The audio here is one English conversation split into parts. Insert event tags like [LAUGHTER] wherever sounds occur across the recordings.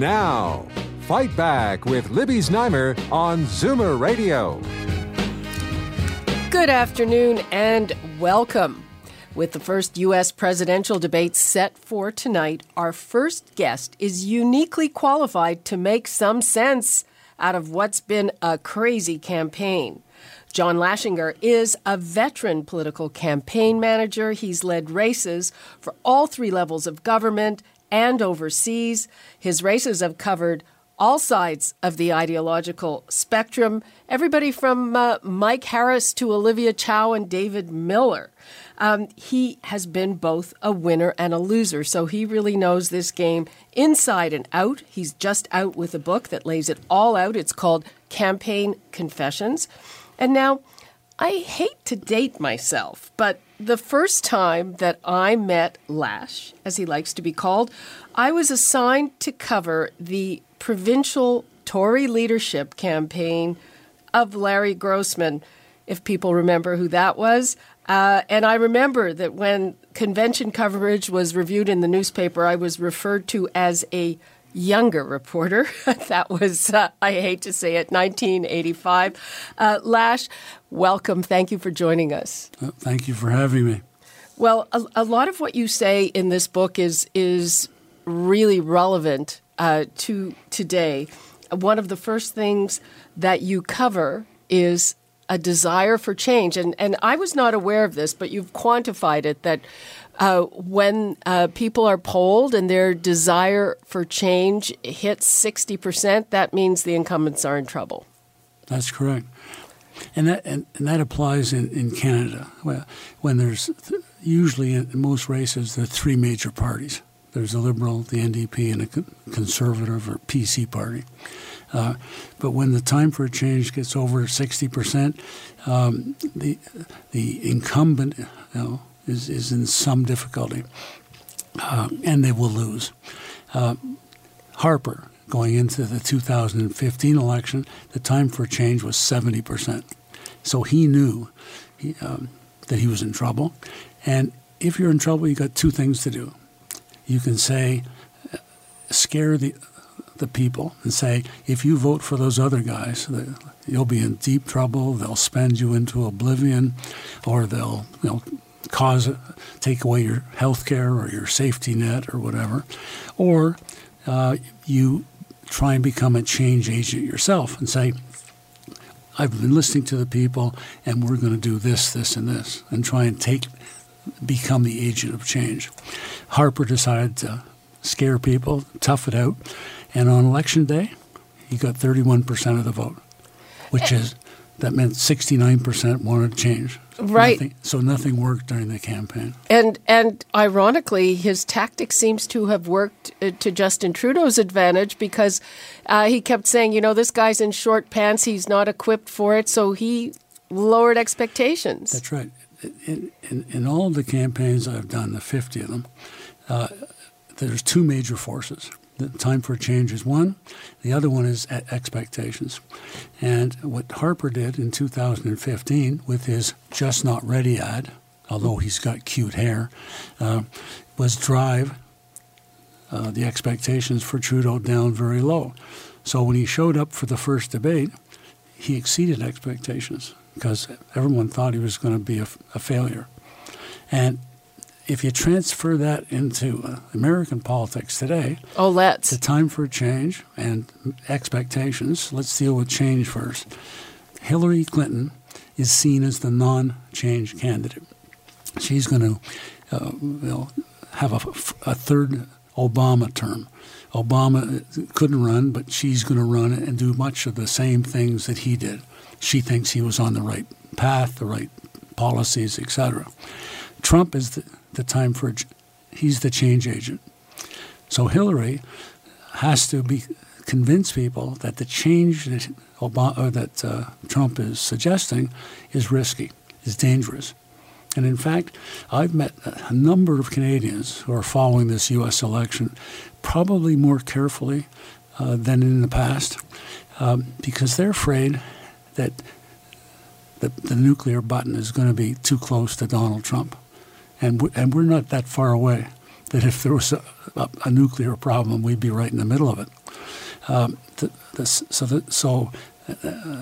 Now, Fight Back with Libby Znaimer on Zoomer Radio. Good afternoon and welcome. With the first U.S. presidential debate set for tonight, our first guest is uniquely qualified to make some sense out of what's been a crazy campaign. John Laschinger is a veteran political campaign manager. He's led races for all three levels of government and overseas. His races have covered all sides of the ideological spectrum, everybody from uh, Mike Harris to Olivia Chow and David Miller. Um, he has been both a winner and a loser, so he really knows this game inside and out. He's just out with a book that lays it all out. It's called Campaign Confessions. And now, I hate to date myself, but the first time that I met Lash, as he likes to be called, I was assigned to cover the provincial Tory leadership campaign of Larry Grossman, if people remember who that was. Uh, and I remember that when convention coverage was reviewed in the newspaper, I was referred to as a younger reporter. [LAUGHS] that was, uh, I hate to say it, 1985. Uh, Lash, welcome. Thank you for joining us. Uh, thank you for having me. Well, a, a, lot of what you say in this book is is really relevant uh, to today. One of the first things that you cover is a desire for change, and and I was not aware of this, but you've quantified it that uh, when uh, people are polled and their desire for change hits 60%, that means the incumbents are in trouble. That's correct. And that, and, and that applies in, in Canada. Well, when there's th- usually in most races, there are three major parties there's a Liberal, the NDP, and a Conservative or PC party. Uh, but when the time for a change gets over 60%, um, the, the incumbent, you know, is, is in some difficulty, uh, and they will lose. Uh, Harper, going into the 2015 election, the time for change was 70%. So he knew he, um, that he was in trouble. And if you're in trouble, you've got two things to do. You can say, uh, scare the the people and say, if you vote for those other guys, you'll be in deep trouble. They'll spend you into oblivion, or they'll you know cause take away your health care or your safety net or whatever, or uh, you try and become a change agent yourself and say, I've been listening to the people, and we're going to do this, this, and this, and try and take become the agent of change. Harper decided to scare people, tough it out, and on election day, he got 31% of the vote, which is that meant 69% wanted change. Right. Nothing, so nothing worked during the campaign. And and ironically, his tactic seems to have worked uh, to Justin Trudeau's advantage because uh, he kept saying, you know, this guy's in short pants, he's not equipped for it, so he lowered expectations. That's right. In, in, in all of the campaigns I've done, the 50 of them, uh, there's two major forces the time for change is one. The other one is expectations. And what Harper did in 2015 with his Just Not Ready ad, although he's got cute hair, uh, was drive uh, the expectations for Trudeau down very low. So when he showed up for the first debate, he exceeded expectations because everyone thought he was going to be a, a failure. And if you transfer that into uh, American politics today, oh, let's the time for change and expectations. Let's deal with change first. Hillary Clinton is seen as the non-change candidate. She's going to uh, have a, a third Obama term. Obama couldn't run, but she's going to run and do much of the same things that he did. She thinks he was on the right path, the right policies, etc. Trump is the, the time for he's the change agent. So Hillary has to be convince people that the change that Obama, that uh, Trump is suggesting is risky, is dangerous. And in fact, I've met a number of Canadians who are following this U.S. election probably more carefully uh, than in the past um, because they're afraid that the, the nuclear button is going to be too close to Donald Trump. And, w- and we're not that far away that if there was a, a, a, nuclear problem, we'd be right in the middle of it. Um, the, the, so, the, so uh,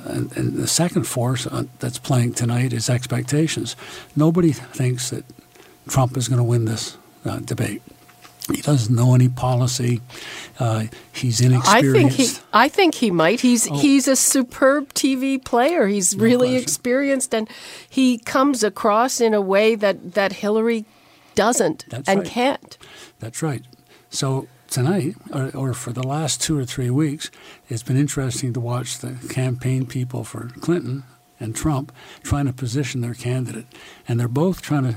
and, and, the second force uh, that's playing tonight is expectations. Nobody thinks that Trump is going to win this uh, debate. He doesn't know any policy. Uh, he's inexperienced. I think he. I think he might. He's oh. he's a superb TV player. He's no really question. experienced, and he comes across in a way that that Hillary doesn't That's and right. can't. That's right. So tonight, or, or, for the last two or three weeks, it's been interesting to watch the campaign people for Clinton and Trump trying to position their candidate, and they're both trying to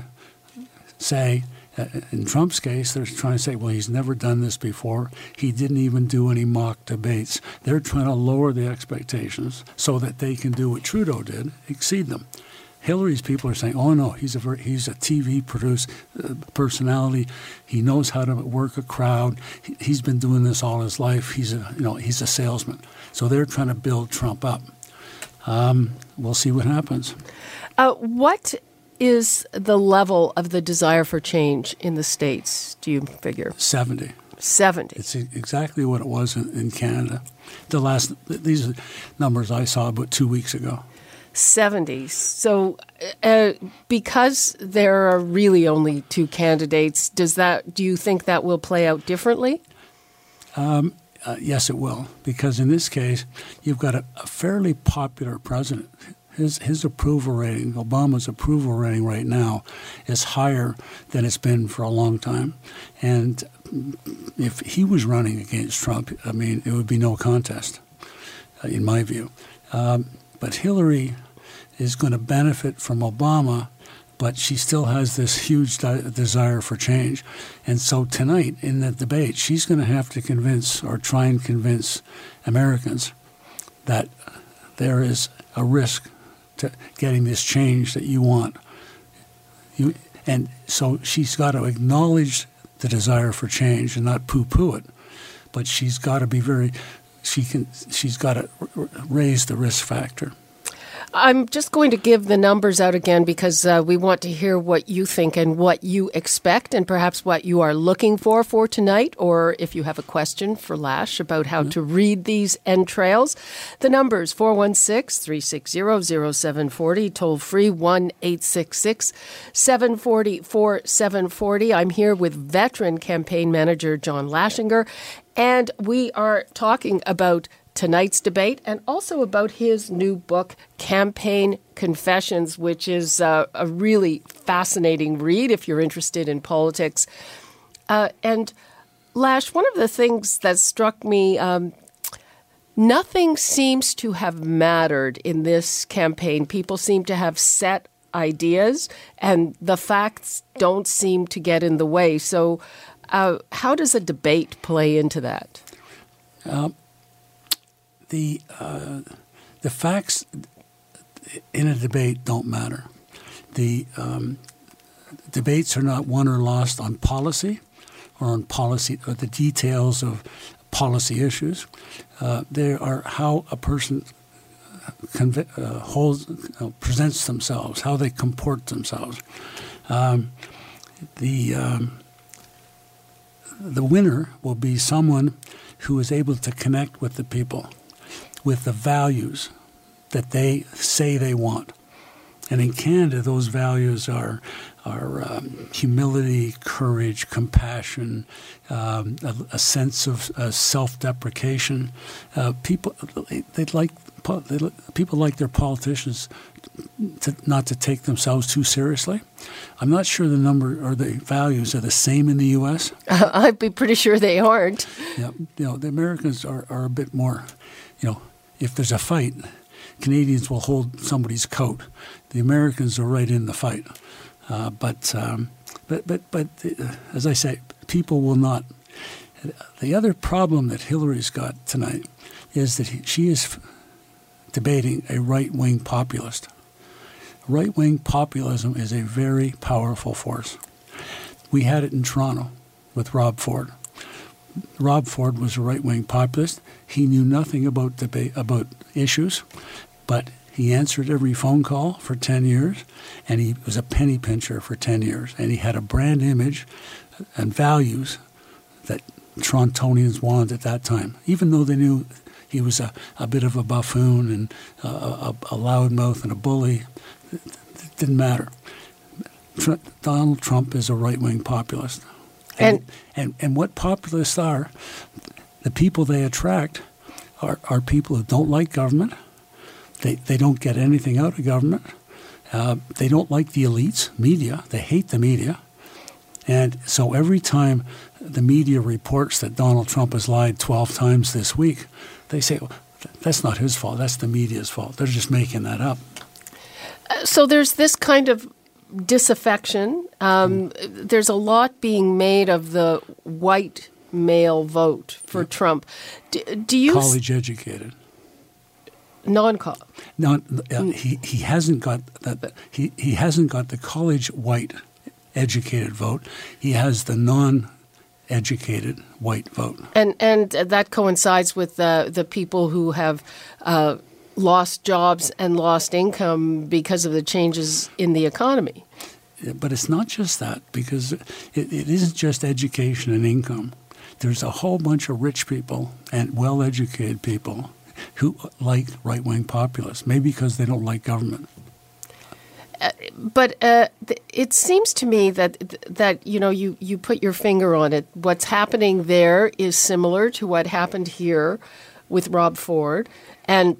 say in Trump's case, they're trying to say, well, he's never done this before. He didn't even do any mock debates. They're trying to lower the expectations so that they can do what Trudeau did, exceed them. Hillary's people are saying, "Oh no, he's a very, he's a TV produced uh, personality. He knows how to work a crowd. He, has been doing this all his life. He's a you know he's a salesman." So they're trying to build Trump up. Um, we'll see what happens. Uh, what is the level of the desire for change in the States, do you figure? 70. 70. It's exactly what it was in, in Canada. The last, these are numbers I saw about two weeks ago. 70. So, uh, because there are really only two candidates, does that? Do you think that will play out differently? Um, uh, yes, it will. Because in this case, you've got a, a fairly popular president his his approval rating, Obama's approval rating right now, is higher than it's been for a long time, and if he was running against Trump, I mean, it would be no contest, uh, in my view. Um, but Hillary is going to benefit from Obama, but she still has this huge de- desire for change. And so tonight in the debate, she's going to have to convince or try and convince Americans that there is a risk to getting this change that you want. You, and so she's got to acknowledge the desire for change and not poo-poo it, but she's got to be very. She can. She's got to raise the risk factor. I'm just going to give the numbers out again because uh, we want to hear what you think and what you expect, and perhaps what you are looking for for tonight, or if you have a question for Lash about how mm-hmm. to read these entrails. The numbers 416 360 0740, toll free 1 866 740 4740. I'm here with veteran campaign manager John Laschinger, and we are talking about tonight's debate and also about his new book, Campaign Confessions, which is uh, a really fascinating read if you're interested in politics. Uh, and Lash, one of the things that struck me. Um, nothing seems to have mattered in this campaign. People seem to have set ideas, and the facts don't seem to get in the way. So, uh, how does a debate play into that? Um, the uh, the facts in a debate don't matter. The um, debates are not won or lost on policy or on policy or the details of policy issues. Uh, they are how a person conv- uh, holds uh, presents themselves, how they comport themselves. Um, the um, the winner will be someone who is able to connect with the people with the values that they say they want. And in Canada, those values are are um, humility, courage, compassion, um, a, a, sense of uh, self-deprecation. Uh, people they like they, people like their politicians to, not to take themselves too seriously. I'm not sure the number or the values are the same in the U.S. Uh, [LAUGHS] I'd be pretty sure they aren't. Yeah, you know the Americans are, are a bit more, you know, if there's a fight, Canadians will hold somebody's coat. The Americans are right in the fight. Uh, but, um, but, but, but uh, as I say, people will not The other problem that Hillary's got tonight is that he, she is debating a right wing populist. Right wing populism is a very powerful force. We had it in Toronto with Rob Ford. Rob Ford was a right wing populist. He knew nothing about debate about issues, but he answered every phone call for 10 years, and he was a penny pincher for 10 years. And he had a brand image and values that Torontonians wanted at that time, even though they knew he was a, a bit of a buffoon and a, a, a loudmouth and a bully. It didn't matter. Tr- Donald Trump is a right wing populist. And, and, and, and what populists are, the people they attract are, are people who don't like government – they, they don't get anything out of government. Uh, they don't like the elites, media. They hate the media. And so every time the media reports that Donald Trump has lied 12 times this week, they say, well, that's not his fault. That's the media's fault. They're just making that up. Uh, so there's this kind of disaffection. Um, mm. There's a lot being made of the white male vote for Trump. Do, do you college educated? non-college. No, uh, he he hasn't got that. He he hasn't got the college white educated vote. He has the non educated white vote. And and that coincides with the the people who have uh, lost jobs and lost income because of the changes in the economy. But it's not just that because it, it isn't just education and income. There's a whole bunch of rich people and well educated people who like right wing populists, maybe because they don't like government. Uh, but uh, th- it seems to me that that you know you, you put your finger on it. What's happening there is similar to what happened here with Rob Ford, and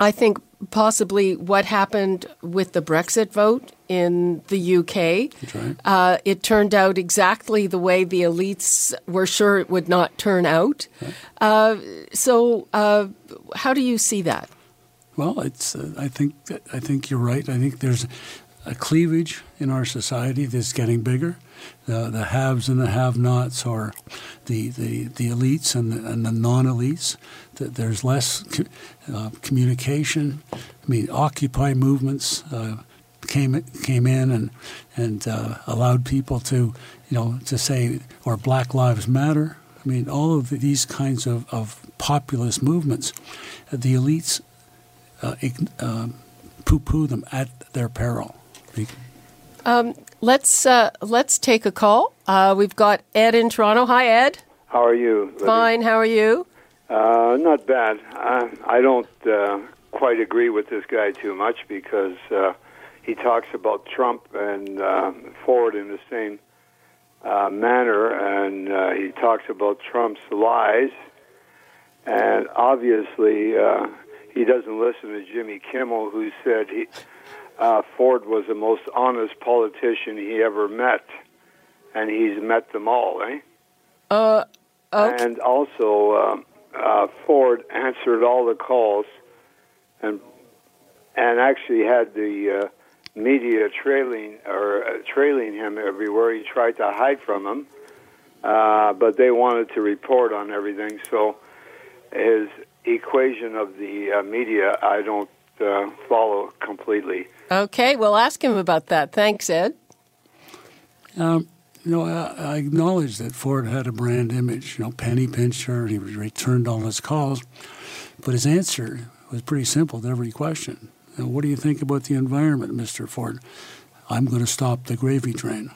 I think possibly what happened with the Brexit vote in the UK. Right. Uh, it turned out exactly the way the elites were sure it would not turn out. Right. Uh, so, uh, how do you see that? Well, it's. Uh, I think. I think you're right. I think there's a cleavage in our society that's getting bigger. The, the haves and the have-nots, or the, the, the elites and the, and the non-elites. There's less uh, communication. I mean, Occupy movements uh, came came in and and uh, allowed people to you know to say or Black Lives Matter. I mean, all of these kinds of, of populist movements, the elites uh, uh, poo-poo them at their peril. Um, let's uh, let's take a call. Uh, we've got Ed in Toronto. Hi, Ed. How are you? Fine. How are you? Uh, not bad. I, I don't quite agree with this guy too much because he talks about Trump and uh, Ford in the same uh, manner, and uh, he talks about Trump's lies. And obviously, uh, he doesn't listen to Jimmy Kimmel, who said he, uh, Ford was the most honest politician he ever met, and he's met them all, eh? Uh, okay. And also, um, uh, Ford answered all the calls, and and actually had the uh, media trailing or uh, trailing him everywhere. He tried to hide from them, uh, but they wanted to report on everything. So his equation of the uh, media, I don't uh, follow completely. Okay, well, ask him about that. Thanks, Ed. Um, you know, I, I, acknowledge that Ford had a brand image. You know, penny pincher. He returned all his calls, but his answer was pretty simple to every question. Now, what do you think about the environment, Mr. Ford? I'm going to stop the gravy train.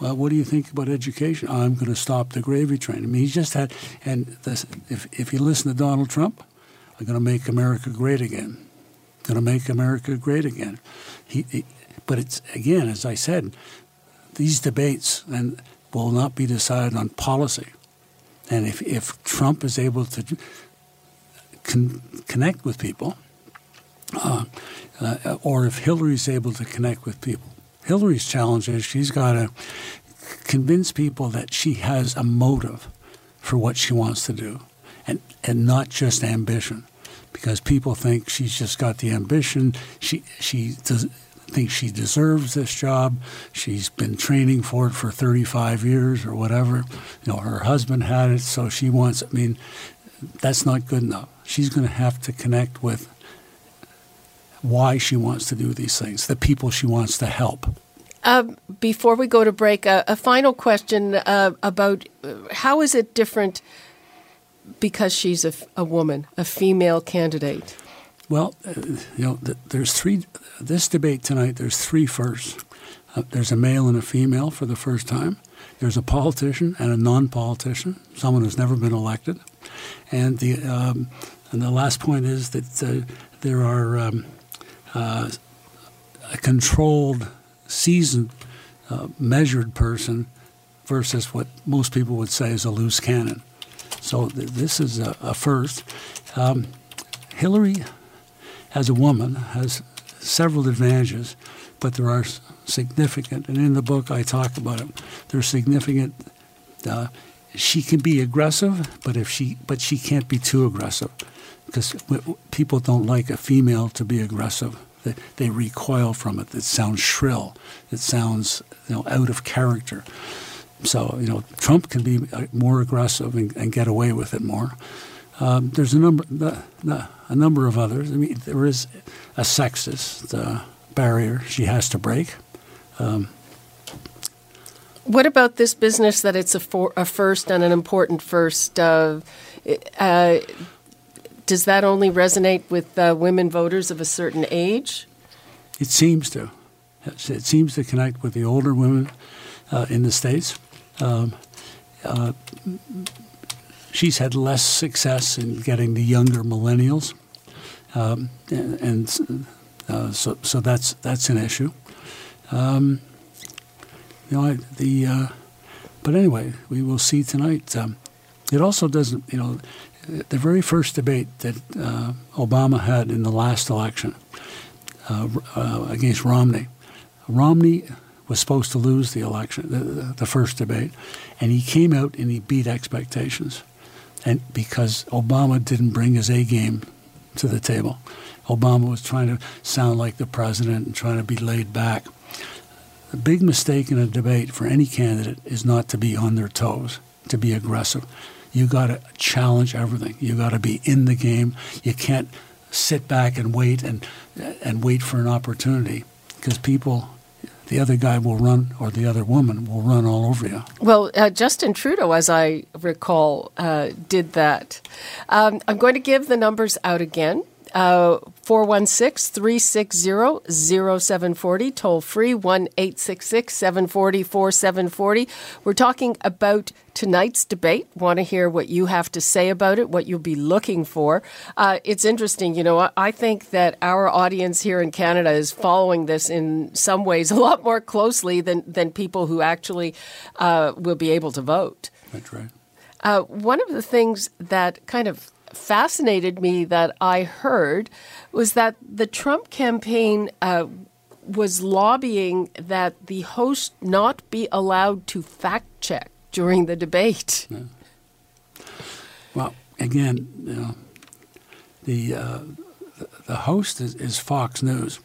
Well, what do you think about education? I'm going to stop the gravy train. I mean, he just had, and this, if, if you listen to Donald Trump, I'm going to make America great again. Going to make America great again. He, he, but it's again, as I said, these debates and will not be decided on policy. And if, if Trump is able to con- connect with people, uh, uh, or if Hillary's able to connect with people. Hillary's challenge is she's got to convince people that she has a motive for what she wants to do and, and not just ambition. Because people think she's just got the ambition, she, she does, thinks she deserves this job. She's been training for it for 35 years or whatever. You know, her husband had it, so she wants. I mean, that's not good enough. She's going to have to connect with why she wants to do these things, the people she wants to help. Uh, before we go to break, uh, a final question uh, about uh, how is it different because she's a, a woman, a female candidate? Well, uh, you know, there's three. This debate tonight, there's three firsts. Uh, there's a male and a female for the first time. There's a politician and a non-politician, someone who's never been elected, and the um, and the last point is that there are um, a controlled seasoned, uh, measured person versus what most people would say is a loose cannon. So th- this is a, a first. Um, Hillary, as a woman, has several advantages, but there are significant, and in the book I talk about it. There's significant. Uh, she can be aggressive, but if she, but she can't be too aggressive, because people don't like a female to be aggressive. They, they recoil from it. It sounds shrill. It sounds you know out of character. So you know Trump can be uh, more aggressive and, and get away with it more. Um, there's a number the, the, a number of others. I mean, there is a sexist uh, barrier she has to break. Um, what about this business that it's a, for, a first and an important first? Uh, uh, does that only resonate with uh, women voters of a certain age? It seems to. It seems to connect with the older women uh, in the states. Um, uh, she's had less success in getting the younger millennials, um, and, and uh, so so that's that's an issue. Um, you know, I, the uh, but anyway, we will see tonight. Um, it also doesn't, you know, the very first debate that uh, Obama had in the last election uh, uh, against Romney, Romney was supposed to lose the election, the, the, first debate, and he came out and he beat expectations, and because Obama didn't bring his A game to the table, Obama was trying to sound like the president and trying to be laid back. The big mistake in a debate for any candidate is not to be on their toes, to be aggressive you got to challenge everything. You got to be in the game. You can't sit back and wait and and wait for an opportunity because people the other guy will run or the other woman will run all over you. Well, uh, Justin Trudeau, as I recall, uh, did that. Um, I'm going to give the numbers out again. Uh, 416 360 0740, toll free 1 866 740 4740. We're talking about tonight's debate. Want to hear what you have to say about it, what you'll be looking for. Uh, it's interesting, you know, I think that our audience here in Canada is following this in some ways [LAUGHS] a lot more closely than, than people who actually uh, will be able to vote. That's right. Uh, one of the things that kind of fascinated me that I heard was that the Trump campaign uh, was lobbying that the host not be allowed to fact check during the debate. Yeah. Well, again, you know, the uh, the host is, is, Fox News.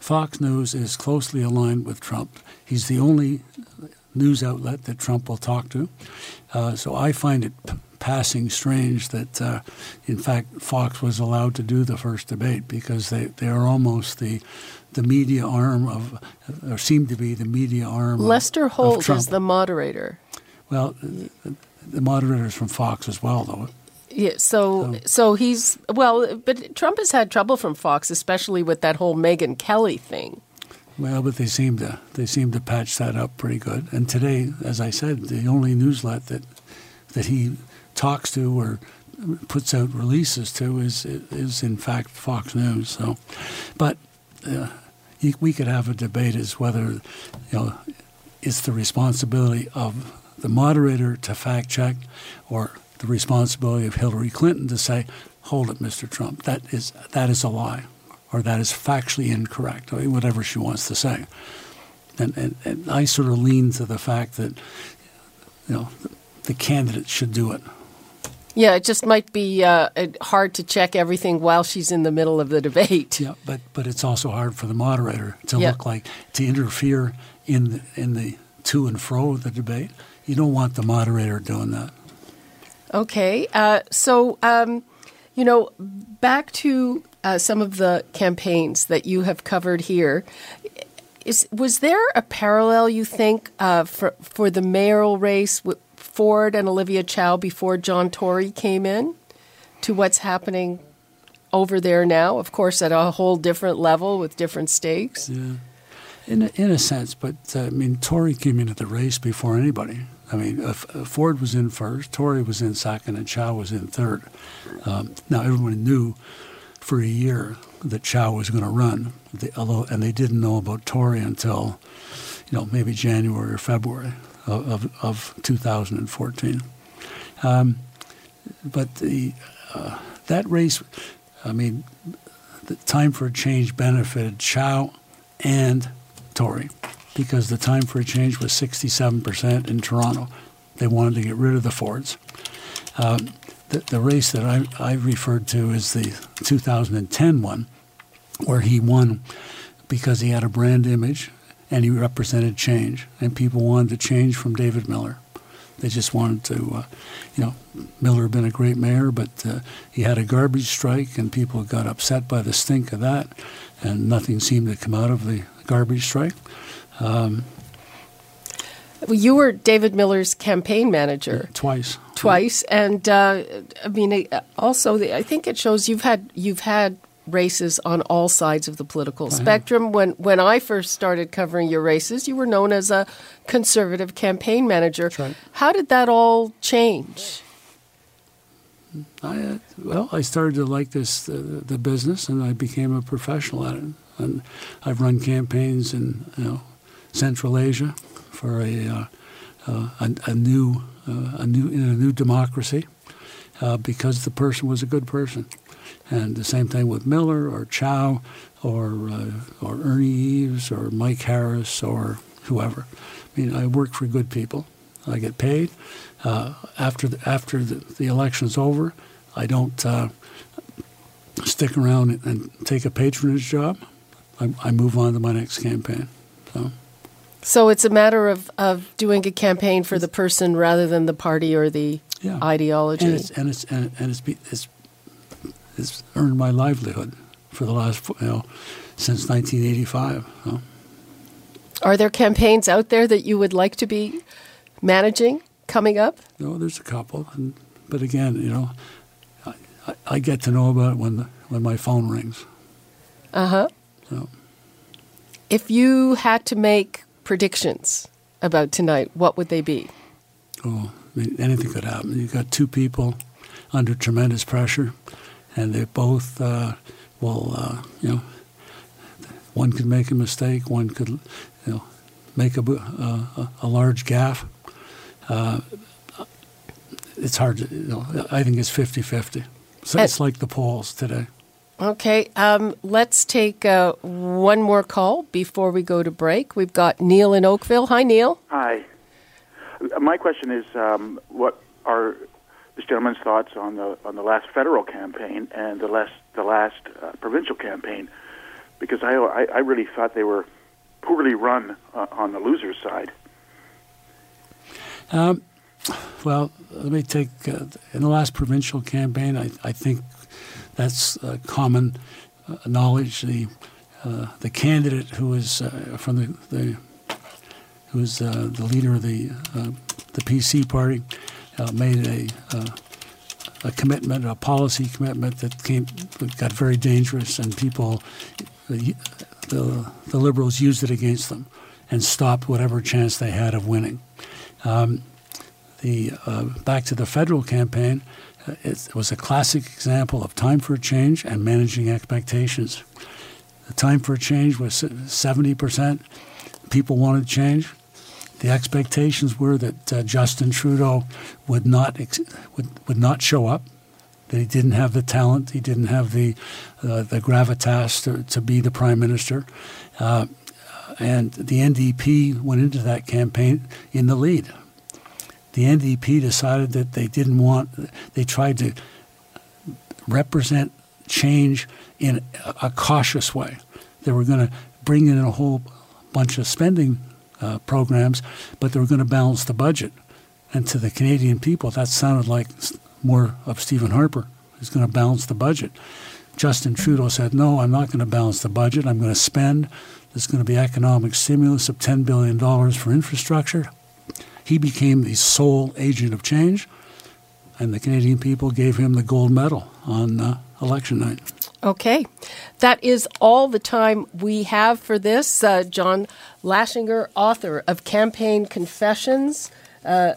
Fox News is closely aligned with Trump. He's the only news outlet that Trump will talk to. Uh, so I find it passing strange that, uh, in fact, Fox was allowed to do the first debate because they, they are almost the the media arm of, or seem to be the media arm. Lester of, Holt of is the moderator. Well, the moderator is from Fox as well, though. Yeah, so, so so he's well, but Trump has had trouble from Fox, especially with that whole Megyn Kelly thing. Well, but they seem to they seem to patch that up pretty good. And today, as I said, the only newslet that that he talks to or puts out releases to is is in fact Fox News. So, but uh, we could have a debate as whether you know it's the responsibility of the moderator to fact check or the responsibility of Hillary Clinton to say, "Hold it, Mr. Trump. That is that is a lie." Or that is factually incorrect, or whatever she wants to say. And, and, and I sort of lean to the fact that, you know, the candidate should do it. Yeah, it just might be uh, hard to check everything while she's in the middle of the debate. Yeah, but but it's also hard for the moderator to yeah. look like to interfere in the, in the to and fro of the debate. You don't want the moderator doing that. Okay, uh, so um, you know, back to uh, some of the campaigns that you have covered here. Is was there a parallel you think uh, for for the mayoral race with Ford and Olivia Chow before John Tory came in to what's happening over there now? Of course, at a whole different level with different stakes. Yeah, in a, in a sense, but uh, I mean, Tory came into the race before anybody. I mean, uh, Ford was in first, Tory was in second, and Chow was in third. Um, now everyone knew for a year that Chow was going to run, they, although and they didn't know about Tory until you know maybe January or February of of, of 2014. Um, but the uh, that race, I mean, the time for a change benefited Chow and Tory because the time for a change was 67% in Toronto. They wanted to get rid of the Fords. Um, the, the race that I, I referred to is the 2010 one, where he won because he had a brand image and he represented change, and people wanted to change from David Miller. They just wanted to, uh, you know, Miller had been a great mayor, but uh, he had a garbage strike, and people got upset by the stink of that, and nothing seemed to come out of the garbage strike. Um, you were David Miller's campaign manager twice. Twice, and uh, I mean, also, I think it shows you've had you've had races on all sides of the political spectrum. When when I first started covering your races, you were known as a conservative campaign manager. Right. How did that all change? I, uh, well, I started to like this uh, the business, and I became a professional at it. And I've run campaigns in you know Central Asia for a, uh, uh, a, a, new, uh, a new, in a new democracy because the person was a good person. And the same thing with Miller or Chow or, or Ernie Eves or Mike Harris or whoever. I mean, I work for good people. I get paid. Uh, after the, after the, the, election's over, I don't uh, stick around and, and, take a patronage job. I, I, move on to my next campaign. So. So it's a matter of, of doing a campaign for the person rather than the party or the yeah. ideology. And it's and it's and, and it's, it's, it's earned my livelihood for the last you know since 1985. So. Are there campaigns out there that you would like to be managing coming up? No, there's a couple, and, but again, you know, I, I, I, get to know about it when the, when my phone rings. Uh huh. So. If you had to make predictions about tonight, what would they be? Oh, I mean, anything could happen. You've got two people under tremendous pressure, and they both uh, will, uh, you know, one could make a mistake, one could, you know, make a, uh, a large gaffe. Uh, it's hard to, you know, I think it's 50 50. So it's like the polls today. Okay, um, let's take uh, one more call before we go to break. We've got Neil in Oakville. Hi, Neil. Hi. My question is, um, what are this gentleman's thoughts on the on the last federal campaign and the last the last uh, provincial campaign? Because I, I, I really thought they were poorly run uh, on the loser's side. Um, well, let me take uh, in the last provincial campaign. I, I think that's uh, common uh, knowledge. The uh, the candidate who is from the, the who is the leader of the the PC party made a a commitment, a policy commitment that came got very dangerous, and people, the, the, the liberals used it against them and stopped whatever chance they had of winning. Um, the uh, back to the federal campaign, it was a classic example of time for change and managing expectations. The time for change was 70%. People wanted change. The expectations were that uh, Justin Trudeau would not ex- would, would not show up, that he didn't have the talent, he didn't have the uh, the gravitas to, to be the prime minister, uh, and the NDP went into that campaign in the lead. the NDP decided that they didn't want, they tried to represent change in a cautious way. They were going to bring in a whole bunch of spending uh, programs, but they were going to balance the budget. And to the Canadian people, that sounded like more of Stephen Harper, who's going to balance the budget. Justin Trudeau said, No, I'm not going to balance the budget. I'm going to spend. There's going to be economic stimulus of $10 billion for infrastructure. He became the sole agent of change, and the Canadian people gave him the gold medal on uh, election night. Okay. That is all the time we have for this. Uh, John Laschinger, author of Campaign Confessions. Uh,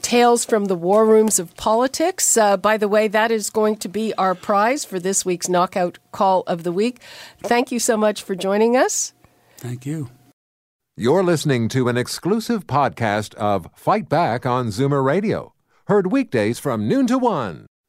Tales from the War Rooms of Politics. Uh, by the way, that is going to be our prize for this week's Knockout Call of the Week. Thank you so much for joining us. Thank you. You're listening to an exclusive podcast of Fight Back on Zoomer Radio, heard weekdays from noon to one.